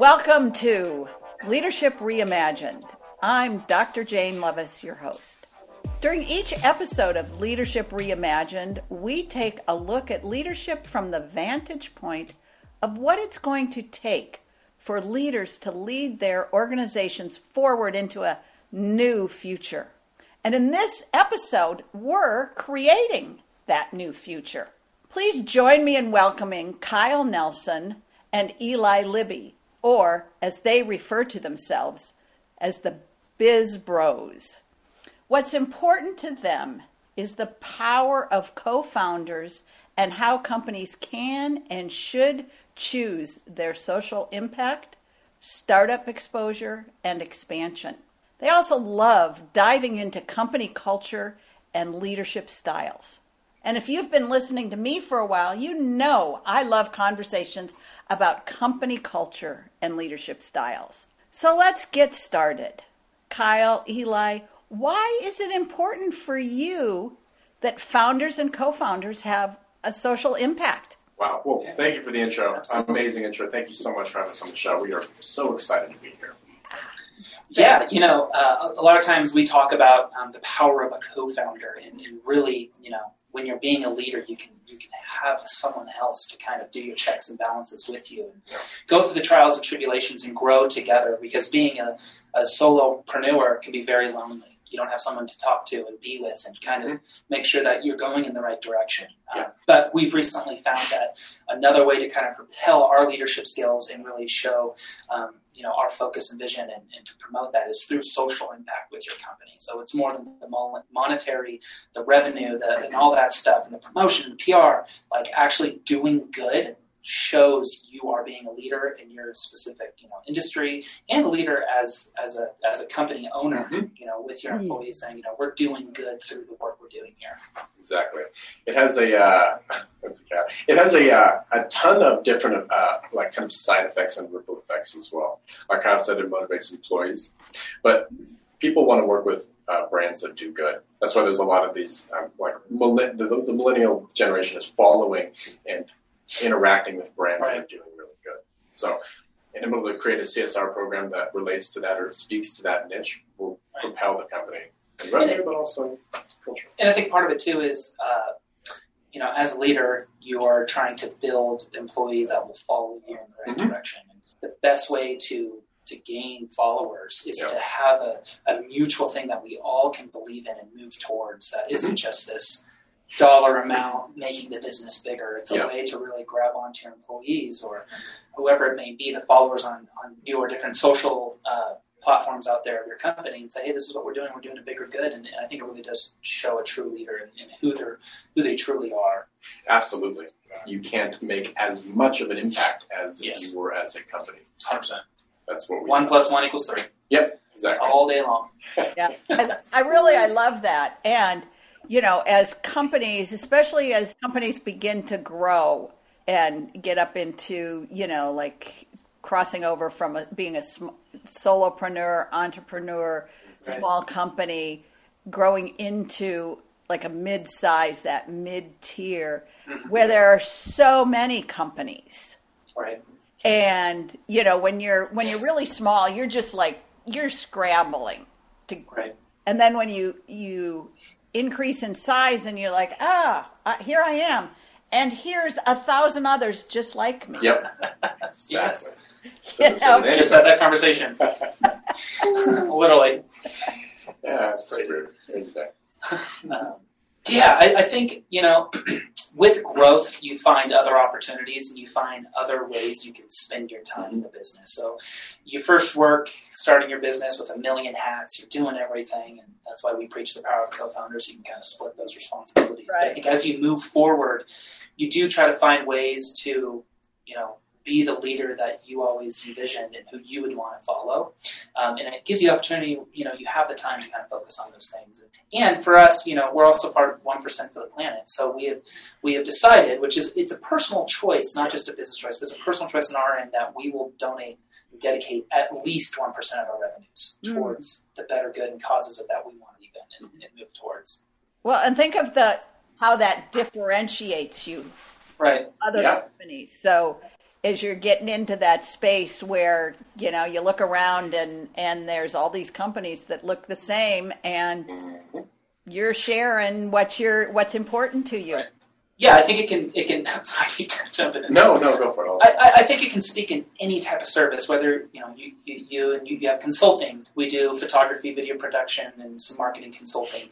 Welcome to Leadership Reimagined. I'm Dr. Jane Levis, your host. During each episode of Leadership Reimagined, we take a look at leadership from the vantage point of what it's going to take for leaders to lead their organizations forward into a new future. And in this episode, we're creating that new future. Please join me in welcoming Kyle Nelson and Eli Libby, or as they refer to themselves, as the Biz Bros. What's important to them is the power of co founders and how companies can and should choose their social impact, startup exposure, and expansion. They also love diving into company culture and leadership styles. And if you've been listening to me for a while, you know I love conversations about company culture and leadership styles. So let's get started. Kyle, Eli, why is it important for you that founders and co founders have a social impact? Wow. Well, thank you for the intro. Amazing intro. Thank you so much for having us on the show. We are so excited to be here. Yeah, you know, uh, a lot of times we talk about um, the power of a co-founder, and, and, really, you know, when you're being a leader, you can you can have someone else to kind of do your checks and balances with you, and go through the trials and tribulations, and grow together. Because being a, a solopreneur can be very lonely. You don't have someone to talk to and be with, and kind of mm-hmm. make sure that you're going in the right direction. Yeah. Uh, but we've recently found that another way to kind of propel our leadership skills and really show. Um, you know our focus and vision and, and, to promote that is through social impact with your company so it's more than the monetary the revenue the, and all that stuff and the promotion and pr like actually doing good shows you are being a leader in your specific you know industry and a leader as as a as a company owner mm-hmm. you know with your mm-hmm. employees saying you know we're doing good through the work we're doing here exactly it has a uh, it has a uh, a ton of different uh, like kind of side effects and ripple effects as well like i said it motivates employees but people want to work with uh, brands that do good. That's why there's a lot of these, um, like the, the, millennial generation is following and interacting with brands right. that are doing really good. So, and able to create a CSR program that relates to that or speaks to that niche will right. propel the company and revenue, but also culture. And I think part of it too is, uh, you know, as a leader, you are trying to build employees that will follow you in the right mm-hmm. direction. And the best way to to gain followers is to have a, a mutual thing that we all can believe in and move towards that isn't mm-hmm. just this dollar amount making the business bigger. It's a yeah. way to really grab onto your employees or whoever it may be, the followers on, on your different social uh, platforms out there of your company and say, hey, this is what we're doing. We're doing a bigger good. And, and I think it really does show a true leader and, who they're who they truly are. Absolutely. You can't make as much of an impact as yes. you were as a company. 100%. That's what we One plus one equals three. Yep, exactly. All day long. yeah. And I really, I love that. And – you know, as companies, especially as companies begin to grow and get up into, you know, like crossing over from a, being a sm- solopreneur, entrepreneur, right. small company, growing into like a mid-size, that mid-tier, mm-hmm. where there are so many companies. Right. And you know, when you're when you're really small, you're just like you're scrambling to. Right. And then when you you increase in size and you're like, ah, uh, here I am. And here's a thousand others just like me. Yep. yes. You know, just had that conversation. Literally. Yeah, that's pretty rude. Yeah, I, I think, you know, with growth, you find other opportunities and you find other ways you can spend your time in the business. So, you first work starting your business with a million hats, you're doing everything, and that's why we preach the power of co founders. You can kind of split those responsibilities. Right. But I think as you move forward, you do try to find ways to, you know, be the leader that you always envisioned and who you would want to follow. Um, and it gives you opportunity, you know, you have the time to kind of focus on those things. And for us, you know, we're also part of 1% for the planet. So we have, we have decided, which is, it's a personal choice, not just a business choice, but it's a personal choice on our end that we will donate dedicate at least 1% of our revenues mm. towards the better good and causes of that we want to even and, and move towards. Well, and think of the how that differentiates you right other yeah. companies. So as you're getting into that space where you know you look around and and there's all these companies that look the same and Mhm. you're sharing what you're what's important to you Right. Yeah, I think it can. It can. Sorry, I keep jumping in. No, no, go for it. I'll- I, I- I think it can speak in any type of service, whether you know you, you, you and you, you have consulting. We do photography, video production, and some marketing consulting.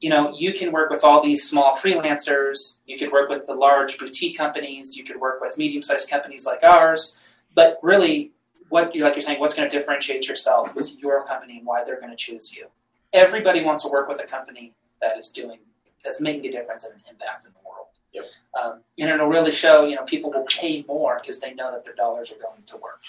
You know, you can work with all these small freelancers. You could work with the large boutique companies. You could work with medium-sized companies like ours. But really, what you like you're saying, what's going to differentiate yourself with your company and why they're going to choose you? Everybody wants to work with a company that is doing that's making a difference and an impact in the world. Yep. Um, and it'll really show, you know, people will pay more because they know that their dollars are going to work.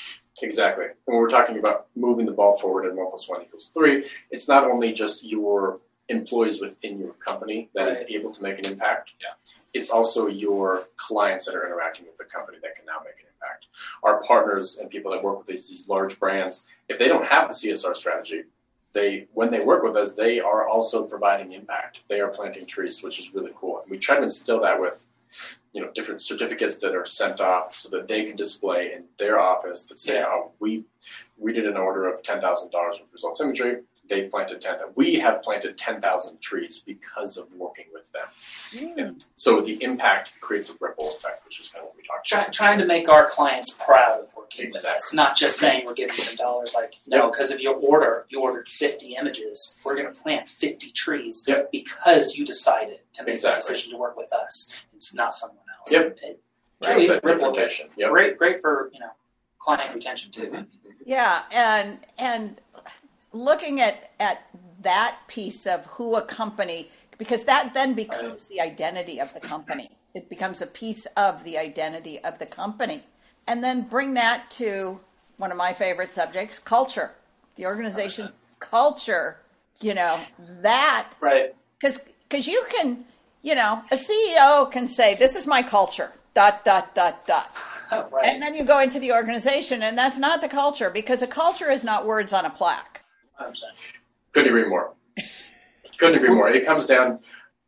Exactly. And when we're talking about moving the ball forward and one plus one equals three, it's not only just your employees within your company that is Right. able to make an impact. Yeah. It's also your clients that are interacting with the company that can now make an impact. Our partners and people that work with these, these large brands, if they don't have a CSR strategy, they when they work with us, they are also providing impact. They are planting trees, which is really cool. And we try to instill that with you know different certificates that are sent off so that they can display in their office that say, Yeah. "Oh, we we did an order of ten thousand dollars with results imagery. They planted ten. We have planted ten thousand trees because of working with them. Mm. So the impact creates a ripple effect, which is kind of what we talked Try, about. trying to make our clients proud of working with Exactly. us, not just saying we're giving them dollars. Like, no, because if you order, you ordered 50 images, we're going to plant 50 trees Yep. because you decided to make Exactly. the decision to work with us. It's not someone else. Yep. It Right. truly is That a ripple effect. Yep. Great, great for you know client retention too. Mhm. Yeah, and and looking at at that piece of who a company because that then becomes the identity of the company. It becomes a piece of the identity of the company. And then bring that to one of my favorite subjects, culture. The organization culture, you know, that Right. because because you can, you know, a CEO can say, "This is my culture." Dot dot dot dot. right. And then you go into the organization, and that's not the culture because a culture is not words on a plaque. 100%. Couldn't agree more. Couldn't agree more. It comes down.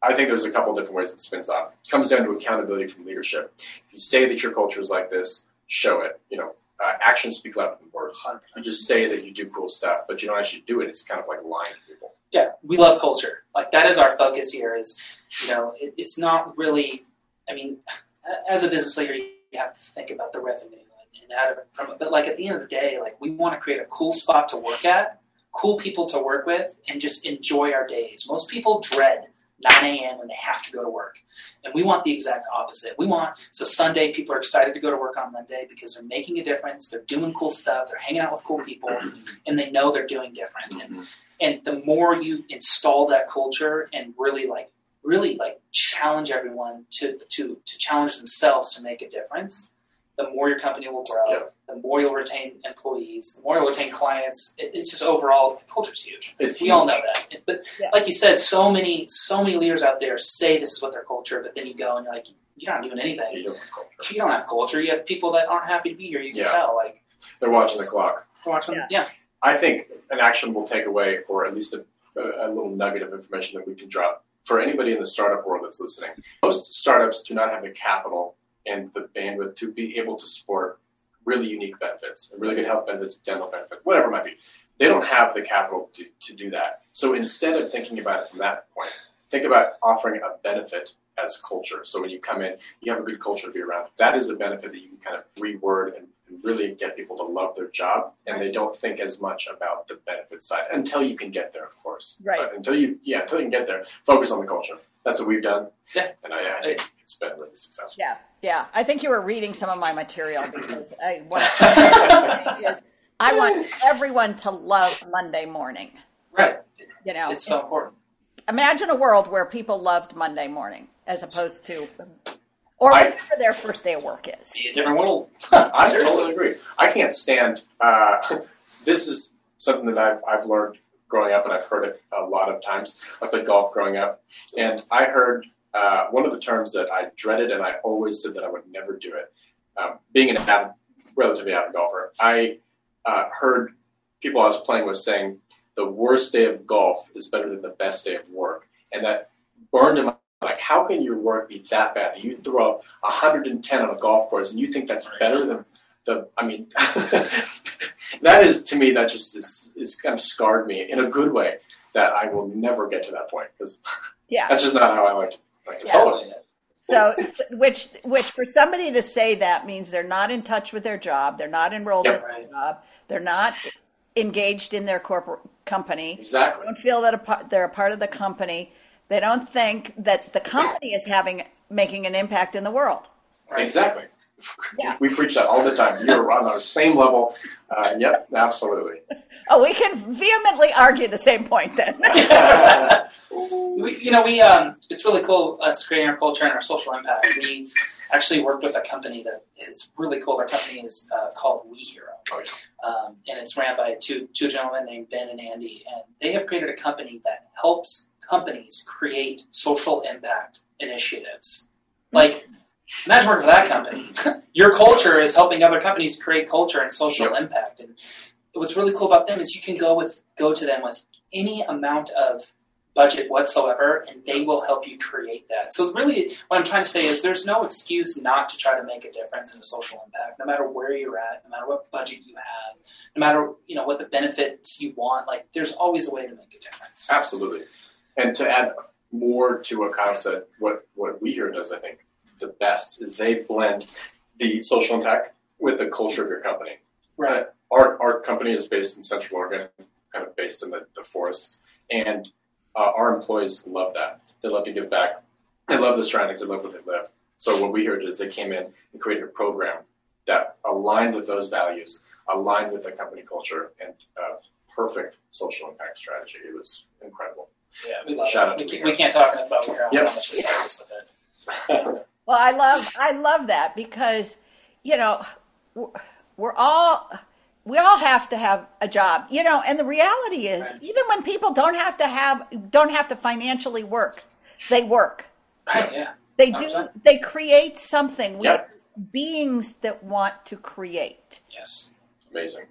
I think there's a couple different ways it spins off. It comes down to accountability from leadership. If you say that your culture is like this, show it. You know, uh, actions speak louder than words. You just say that you do cool stuff, but you don't actually do it. It's kind of like lying to people. yeah, we love culture. Like that is our focus here. Is you know, it, it's not really. I mean, as a business leader, you have to think about the revenue and, and how to promote. But like at the end of the day, like we want to create a cool spot to work at, cool people to work with, and just enjoy our days. Most people dread 9 a.m. when they have to go to work, and we want the exact opposite. We want so Sunday people are excited to go to work on Monday because they're making a difference. They're doing cool stuff. They're hanging out with cool people, and they know they're doing different. And mm-hmm. and the more you install that culture and really like really like challenge everyone to to to challenge themselves to make a difference the more your company will grow Yeah. the more you'll retain employees the more you'll retain clients it, it's just overall culture's huge It's we all know that It- but Yeah. like you said so many so many leaders out there say this is what their culture but then you go and you're like you're not doing anything You don't have culture. you don't have culture you have people that aren't happy to be here you can Yeah. tell like They're watching the clock. watch them Yeah. yeah I think an actionable takeaway, or at least a, a, a little nugget of information that we can drop for anybody in the startup world that's listening. Most startups do not have the capital and the bandwidth to be able to support really unique benefits, and really good health benefits, dental benefits, whatever it might be. They don't have the capital to, to do that. So instead of thinking about it from that point, think about offering a benefit as culture. So when you come in, you have a good culture to be around. That is a benefit that you can kind of reword and really get people to love their job, and they don't think as much about the benefit side until you can get there, of course. Right. But until you, yeah, until you can get there, focus on the culture. That's what we've done. Yeah. And I, I think it's been really successful. Yeah, yeah. I think you were reading some of my material because I want I want everyone to love Monday morning. right You know, it's so important imagine a world where people loved Monday morning as opposed to, or I- whatever their first day of work is. see a different world I totally agree. I can't stand. Uh, this is something that I've I've learned growing up, and I've heard it a lot of times. I played golf growing up, and I heard uh, one of the terms that I dreaded, and I always said that I would never do it. Um, being an avid, relatively avid golfer, I uh, heard people I was playing with saying the worst day of golf is better than the best day of work, and that burned in my Like, how can your work be that bad that you throw 110 on a golf course and you think that's better than the? I mean, that is to me that just is, is kind of scarred me in a good way that I will never get to that point because Yeah. that's just not how I like like to Yeah. Totally. So, which, which for somebody to say that means they're not in touch with their job, they're not enrolled Yep. in their job, they're not engaged in their corporate company, Exactly. don't feel that a, part- they're a part of the company. They don't think that the company is having making an impact in the world. Right. Exactly. Yeah. We preach that all the time. You're on the same level. Uh, yep, absolutely. Oh, we can vehemently argue the same point then. we, you know, we um, it's really cool us creating our culture and our social impact. We actually worked with a company that is really cool. Our company is uh, called We Hero, Oh, um, and it's ran by two two gentlemen named Ben and Andy, and they have created a company that helps companies create social impact initiatives. Like, imagine working for that company. Your culture is helping other companies create culture and social impact. And what's really cool about them is you can go with go to them with any amount of budget whatsoever, and they will help you create that. So really, what I'm trying to say is there's no excuse not to try to make a difference in a social impact, no matter where you're at, no matter what budget you have, no matter you know what the benefits you want. Like, there's always a way to make a difference. Absolutely. And to add more to what Kyle said, what, what We Hero does, I think, the best is they blend the social impact with the culture of your company. Right. Our, our company is based in Central Oregon, kind of based in the, the forests, and uh, our employees love that. They love to give back. They love the surroundings. They love where they live. So what we heard is they came in and created a program that aligned with those values, aligned with the company culture, and uh, perfect social impact strategy. It was incredible. Yeah, we love Shout it. out We, can, we can't talk enough about how Yep. much we with it. Well, I love I love that because you know we're- all we all have to have a job, you know, and the reality is Right. even when people don't have to have don't have to financially work, they work. Right? Yeah. They do 100%. they create something. We Yep. beings that want to create. Yes. Amazing.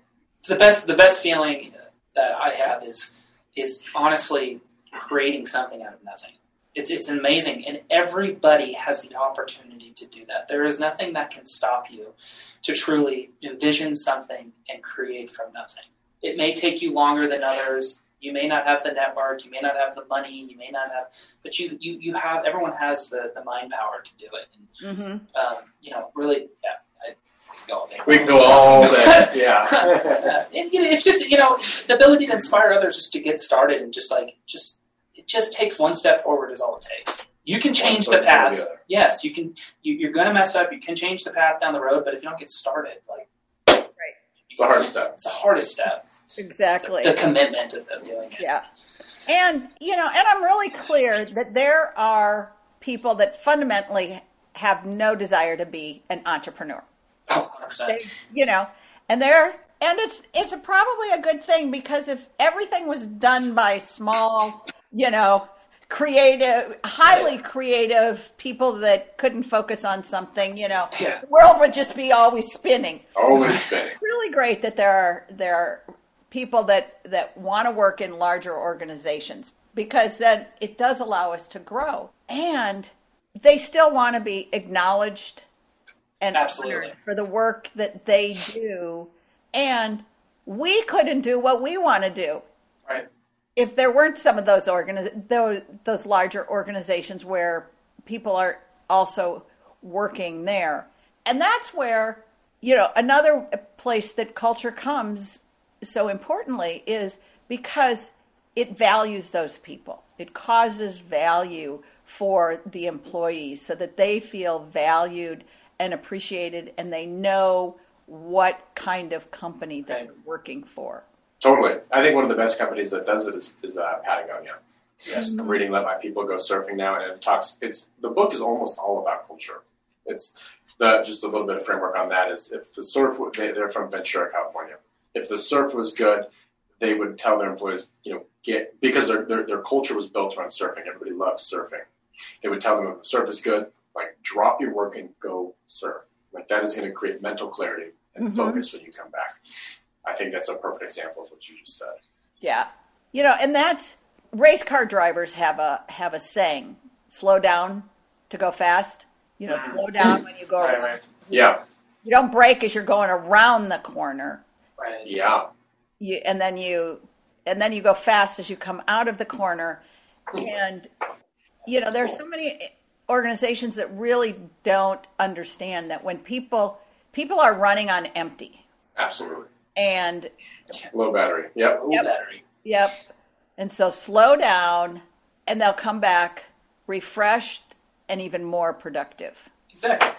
the best the best feeling that I have is is honestly creating something out of nothing. It's it's amazing, and everybody has the opportunity to do that. There is nothing that can stop you to truly envision something and create from nothing. It may take you longer than others. You may not have the network. You may not have the money. You may not have, but you you, you have. Everyone has the, the mind power to do it. And Mm-hmm. um, you know, really, yeah. We can go all day. We can go all day. Yeah. Uh, and, you know, it's just you know the ability to inspire others just to get started and just like just it just takes one step forward is all it takes. You can change the in front of path. the. Yes, you can. You, you're going to mess up. You can change the path down the road, but if you don't get started, like right, It's the hardest step. It's the hardest step. Exactly. The commitment of, of doing it. Yeah. And, you know, and I'm really clear that there are people that fundamentally have no desire to be an entrepreneur. Oh, 100%. They, you know, and they're, and it's, it's a, probably a good thing because if everything was done by small, you know, creative, highly creative people that couldn't focus on something, you know, Yeah. the world would just be always spinning Always spinning. really great that there are there are people that that want to work in larger organizations because then it does allow us to grow and they still want to be acknowledged and Absolutely. for the work that they do and we couldn't do what we want to do Right. If there weren't some of those organiz- those those larger organizations where people are also working there. And that's where you know another place that culture comes so importantly is because it values those people. It causes value for the employees so that they feel valued and appreciated and they know what kind of company they're Right. working for Totally. I think one of the best companies that does it is, is uh, Patagonia. Yes. I'm reading Let My People Go Surfing now, and it talks. It's the book is almost all about culture. It's the just a little bit of framework on that is if the surf they, they're from Ventura, California. If the surf was good, they would tell their employees, you know, get because their their, their culture was built around surfing. Everybody loved surfing. They would tell them if the surf is good, like drop your work and go surf. Like that is going to create mental clarity and Mhm. focus when you come back. I think that's a perfect example of what you just said. Yeah. You know, and that's race car drivers have a have a saying slow down to go fast. You know, slow mm-hmm. down when you go. Right, around. right, Yeah, You don't brake as you're going around the corner. right. yeah. You and then you and then you go fast as you come out of the corner. And you know, there's so many organizations that really don't understand that when people people are running on empty. Absolutely. And Low battery. Yep. Low Yep. battery. Yep. And so slow down and they'll come back refreshed and even more productive. Exactly.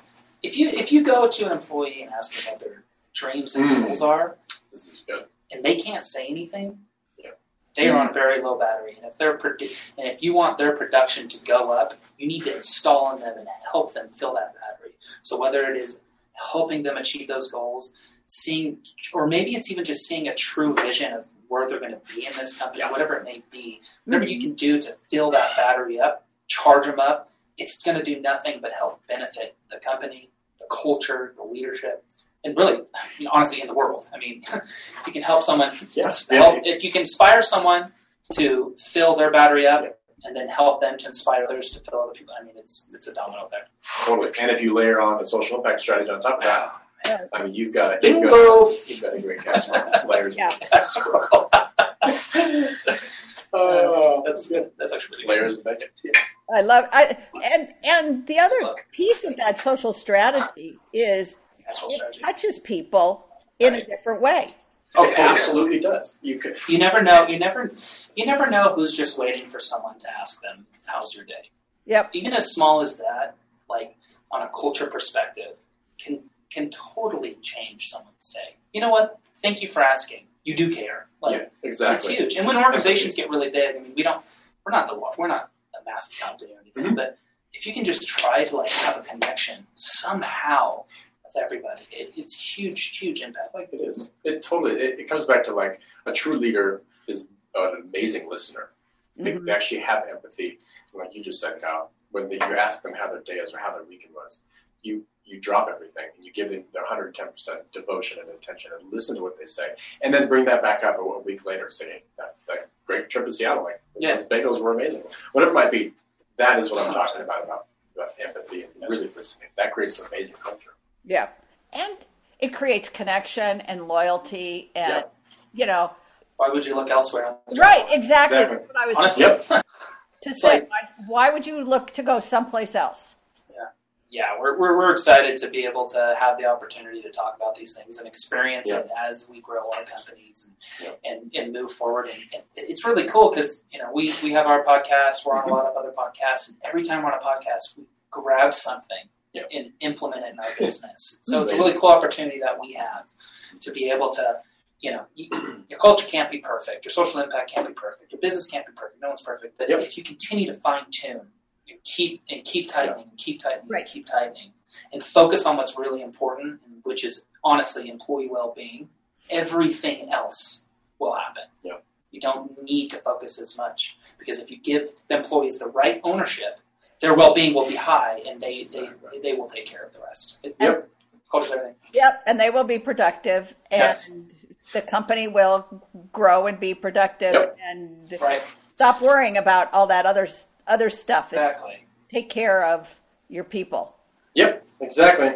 If you if you go to an employee and ask them what their dreams and Mm. goals are, This is good. and they can't say anything, Yeah. they are on very low battery. And if they're produ- and if you want their production to go up, you need to install in them and help them fill that battery. So whether it is helping them achieve those goals, seeing, or maybe it's even just seeing a true vision of where they're going to be in this company, Yeah. whatever it may be, whatever you hmm. can do to fill that battery up, charge them up, it's going to do nothing but help benefit the company, the culture, the leadership, and really, you know, honestly, in the world. I mean, if you can help someone, Yes. help, if you can inspire someone to fill their battery up, and then help them to inspire others to fill other people. I mean, it's it's a domino effect. Totally. And if you layer on the social impact strategy on top of that, Yeah. I mean, you've got a, you've got, you've got a great catch. Layers. Yeah. Oh. That's Oh, that's good. That's actually really layers of bacon. I love I and and the other piece of that social strategy is good. That's whole it strategy. touches people in a Right. different way. Oh, it absolutely does. You could. You never know. You never. You never know who's just waiting for someone to ask them, "How's your day?" Yep. Even as small as that, like on a culture perspective, can can totally change someone's day. You know what? Thank you for asking. You do care. Like yeah, exactly. it's huge. And when organizations get really big, I mean, we don't. We're not the. We're not a massive company or anything, Mhm. but if you can just try to like have a connection somehow with everybody, it, it's huge, huge impact. Like it is. It totally. It, it comes back to like a true leader is an amazing listener. They, Mhm. they actually have empathy, like you just said, Kyle. When they, you ask them how their day is or how their weekend was, you you drop everything and you give them their 110 percent devotion and attention and listen to what they say, and then bring that back up a, a week later saying that, that great trip to Seattle, like Yeah. those bagels were amazing. Whatever it might be, that is what I'm talking about about, about empathy and really listening. That creates an amazing culture. Yeah. And it creates connection and loyalty and Yeah. you know Why would you look elsewhere? on the job? right, exactly. Exactly. That's what I was Honestly, Yep. to say. like- why, why would you look to go someplace else? Yeah, we're, we're, we're excited to be able to have the opportunity to talk about these things and experience Yeah. it as we grow our companies and, Yeah. and, and move forward. And, and it's really cool because, you know, we, we have our podcast, we're on a mm-hmm. lot of other podcasts, and every time we're on a podcast, we grab something Yeah. and implement it in our business. So it's a really cool opportunity that we have to be able to, you know, your culture can't be perfect, your social impact can't be perfect, your business can't be perfect, no one's perfect. But Yep. if you continue to fine tune and keep and keep tightening, and keep tightening, Right. and keep tightening, and focus on what's really important, which is honestly employee well-being, everything else will happen. Yeah. You don't need to focus as much because if you give the employees the right ownership, their well-being will be high, and they they, Exactly. they will take care of the rest. It, Yep. Culture's everything. Yep, and they will be productive and Yes. the company will grow and be productive Yep. and Right. stop worrying about all that other other stuff. Exactly. Take care of your people. Yep, exactly.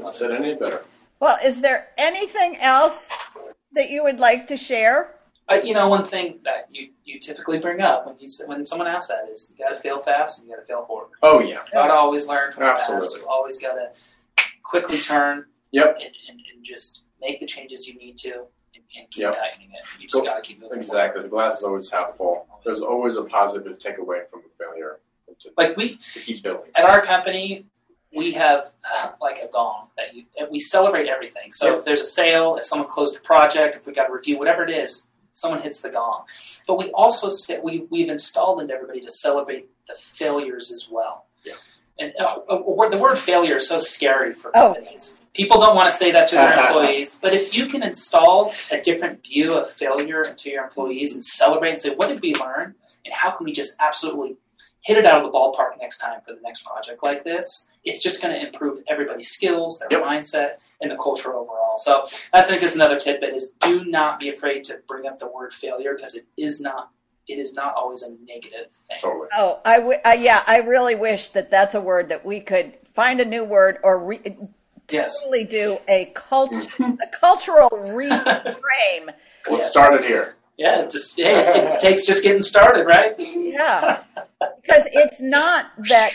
Not said any better. Well, is there anything else that you would like to share? Uh, you know, one thing that you, you typically bring up when you when someone asks that is you got to fail fast and you got to fail forward. Oh yeah. Got to always learn from the past. Absolutely. You always got to quickly turn Yep. and, and, and just make the changes you need to and, and keep Yep. tightening it. You just Go- got to keep moving. Exactly. The glass is always half full. There's always a positive to take away from a failure to, Like we to keep building. at our company, we have uh, like a gong that you and we celebrate everything. So Yep. if there's a sale, if someone closed a project, if we got a review, whatever it is, someone hits the gong. But we also sit, we we've installed into everybody to celebrate the failures as well. Yeah. And uh, uh, the word failure is so scary for Oh. Companies. People don't want to say that to their employees, but if you can install a different view of failure into your employees and celebrate and say, what did we learn, and how can we just absolutely hit it out of the ballpark next time for the next project like this, it's just going to improve everybody's skills, their Yep. mindset, and the culture overall. So I think it's another tidbit: is do not be afraid to bring up the word failure because it is not it is not always a negative thing. Totally. Oh, I w- uh, yeah, I really wish that that's a word that we could find a new word or re- Yes. totally do a cult a cultural reframe. Well, it Yes. started here. Yeah, it just hey, it takes just getting started, right? Yeah, because it's not that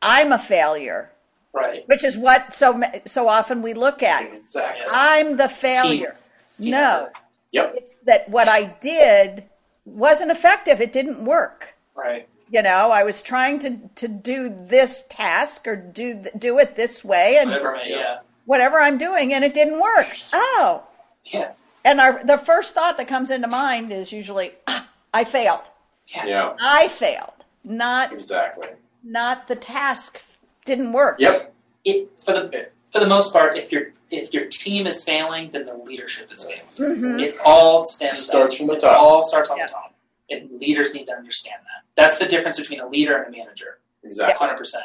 I'm a failure, Right. which is what so so often we look at. Exactly. I'm the failure. It's team No, effort. Yep. it's that what I did wasn't effective. It didn't work. Right. You know, I was trying to to do this task or do do it this way and Whatever. man, Yeah. whatever I'm doing, and it didn't work. Oh, Yeah. and our the first thought that comes into mind is usually, ah, I failed. Yeah. I failed. Not Exactly. not the task didn't work. Yep. It for the for the most part, if your if your team is failing, then the leadership is failing. Mhm. It all stems Starts up. from the It top. all starts on Yeah. the top. And leaders need to understand that. That's the difference between a leader and a manager. Exactly. Hundred percent.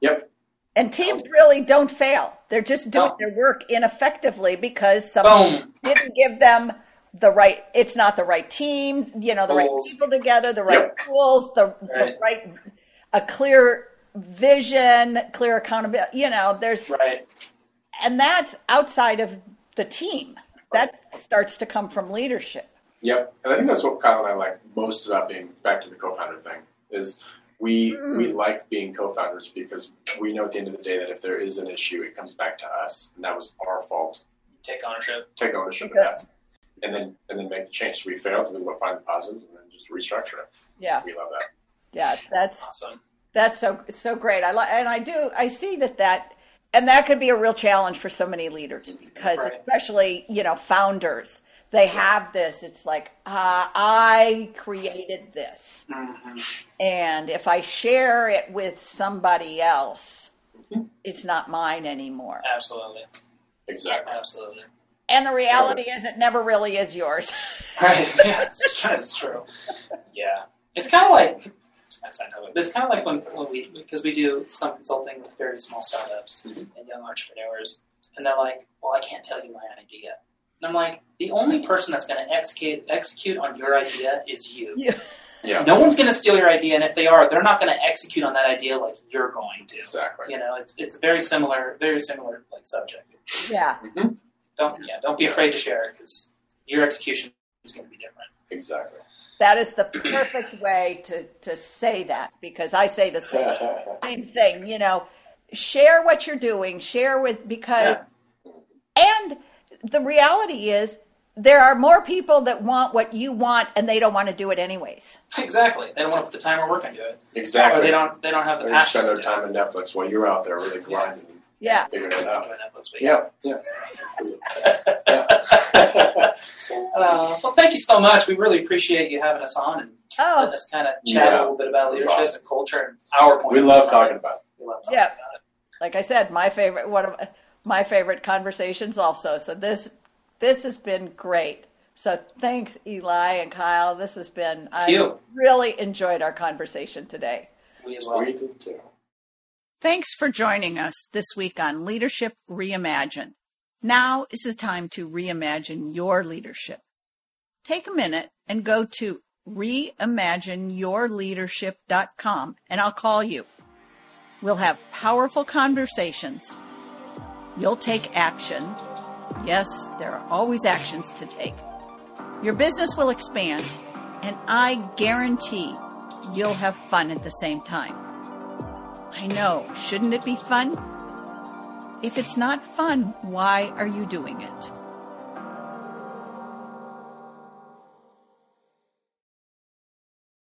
Yep. And teams really don't fail. They're just doing No. their work ineffectively because someone didn't give them the right it's not the right team, you know, the right people together, the right Yep. tools, the, the Right. right a clear vision, clear accountability, you know, there's Right. and that's outside of the team. That starts to come from leadership. Yep. And I think that's what Kyle and I like most about being back to the co-founder thing is we Mm. we like being co-founders because we know at the end of the day that if there is an issue, it comes back to us, and that was our fault. Take ownership. Take ownership Okay. of that, and then and then make the change. So We failed, and we will find the positives, and then just restructure it. Yeah. We love that. Yeah, that's Awesome. That's so so great. I li- and I do I see that that and that could be a real challenge for so many leaders because Right. especially you know founders they have this. It's like uh, I created this, hmm and if I share it with somebody else, it's not mine anymore. Absolutely. Exactly. Absolutely. And the reality is, it never really is yours. Right. Yeah, it's, it's true. Yeah. It's kind of like it's kind of like when, when we because we do some consulting with very small startups Mhm. and young entrepreneurs, and they're like, "Well, I can't tell you my idea." And I'm like, "The only person that's going to execute execute on your idea is you. Yeah. Yeah. No one's going to steal your idea, and if they are, they're not going to execute on that idea like you're going to. Exactly. You know, it's it's a very similar, very similar like subject. yeah, hmm Don't yeah, don't be afraid to share it because your execution is going to be different. Exactly. that is the perfect way to to say that because I say the same same thing. You know, share what you're doing. Share with because and the reality is there are more people that want what you want and they don't want to do it anyways. Exactly. They don't want to put the time or work into it. Exactly. Or they don't they don't have the They're gonna passion. spend their to time on Netflix while you're out there really grinding and Yeah. figuring it it. out. Enjoy Netflix. Yeah. Yeah. Uh, well, thank you so much. We really appreciate you having us on and Oh, letting us kind of chat Yeah. a little bit about leadership awesome. and culture and our point. We love talking it. about it. We love talking Yeah. about it. like I said, my favorite one of my favorite conversations also. So this this has been great. So thanks Eli and Kyle. This has been I you. really enjoyed our conversation today. We as well. Too. Thanks for joining us this week on Leadership Reimagined. Now is the time to reimagine your leadership. Take a minute and go to reimagineyourleadership.com and I'll call you. We'll have powerful conversations. You'll take action. Yes, there are always actions to take. Your business will expand, and I guarantee you'll have fun at the same time. I know, shouldn't it be fun? If it's not fun, why are you doing it?